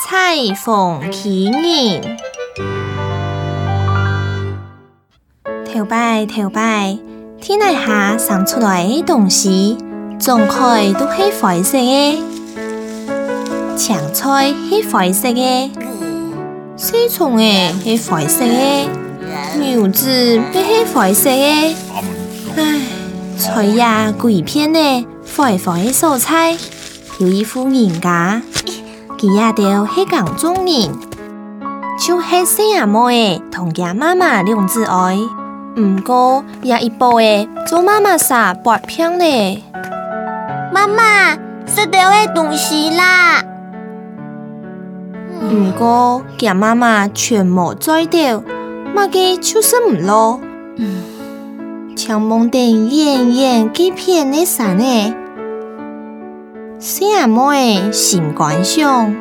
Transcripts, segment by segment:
彩凤起人。头摆头拜，天底下生出来的东西，种开都是灰色的，青菜是灰色的，细虫诶是灰色的，牛子也是灰色的。唉，菜呀贵片呢，灰灰的蔬菜，有一户人家，佢也着是讲中人，就是细阿妹诶，同家妈妈两姊爱。唔过也一步诶，做妈妈啥薄片呢？妈妈，食到诶东西啦！唔过见妈妈全无在掉，妈嘅就是唔落。强梦定远远几片的山呢？小妹心肝上，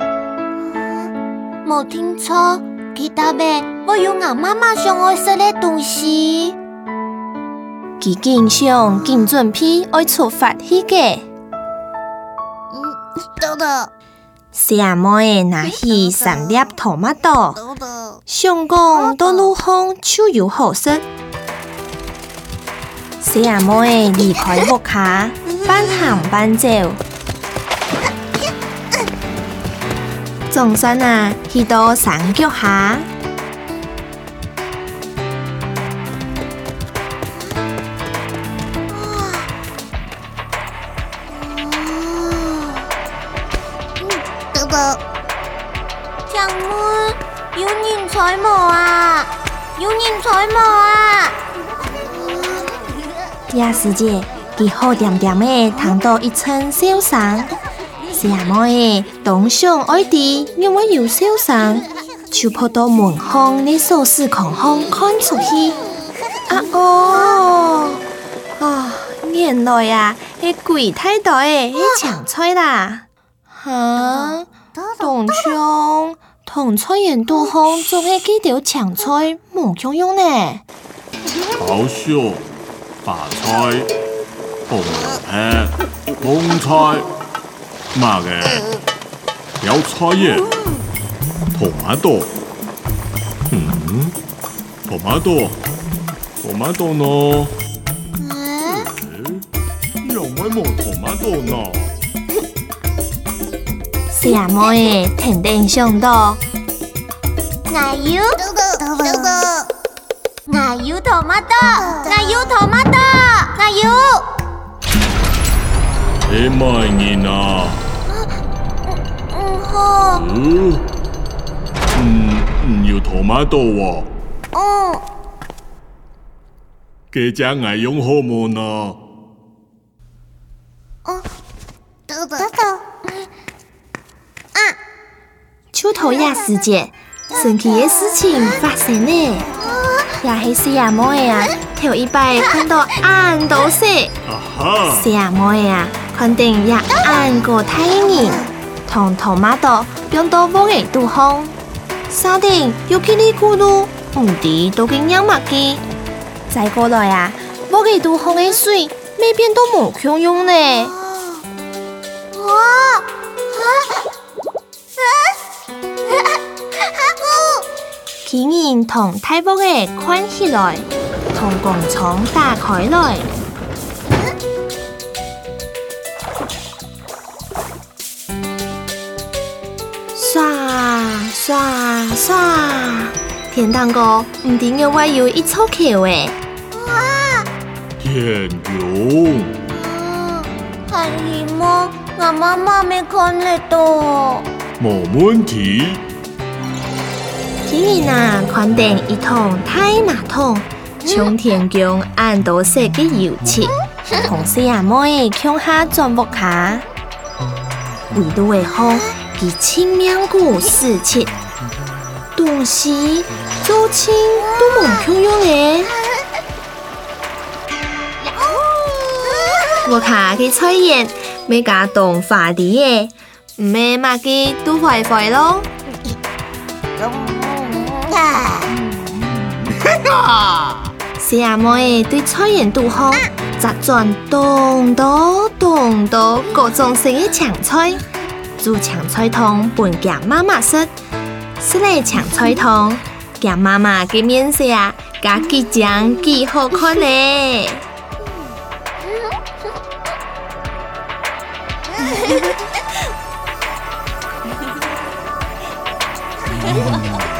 冇听错。记得呗，我有俺妈妈上爱说的东西。佢经常紧准备爱出发去个。嗯，豆豆。小妹拿起三粒托马豆，想讲到路风就有好食。小妹离开屋卡，半行半走。总算啊，去到山脚下。哥哥，强妹，有人采毛啊！有人采毛啊！呀，师姐，佢好点点的躺到一层小山。小妹，东上爱弟，因为有受伤，就跑到门巷的锁匙孔巷看出去。啊哦，啊，原来呀，是鬼太多诶，是抢菜啦。哈，东上同菜园都好，总系几条抢菜冇用用呢。好笑，白菜、红菜、红菜。嘛嘅，有菜叶，托马豆，嗯，托马豆，托马豆呢？嗯，有冇冇托马豆呢？小妹，天顶上到，我有，哥哥，哥哥，我有托马多，我有托马多，我有。你卖人啊？嗯，嗯，唔要托马多喎。哦。几只爱用好冇呢？哦，豆豆，豆豆。啊！秋头呀，世界，神奇的事情发生呢。也是四阿妹呀，跳一摆看到俺都死。啊哈！四阿妹呀，肯定也俺个太人。同托马多变到屋嘅杜方，沙丁又叽里咕噜，唔知都跟样物嘅。再过来啊，屋嘅杜方嘅水未变都冇用用呢。哇！啊！啊！阿姑，竟然同大屋嘅关起来，同工厂打开来。刷刷，天堂哥，唔定嘅话有一撮桥诶。哇！天穹。嗯，很羡慕，我妈妈没看得到。冇问题。今日呐，看定一桶太马桶，从天宫按到色嘅油漆，同时阿妹向下转木卡，味道会好。以清明古四切，东西做清都冇用用诶。我卡嘅菜叶没加冻化啲诶，唔系嘛嘅都坏坏咯。四阿妹对菜叶都好，杂转冻多冻多各种色嘅青菜。煮青菜汤本夹妈妈食，食嚟青菜汤夹妈妈给面食啊，加几酱几好看呢！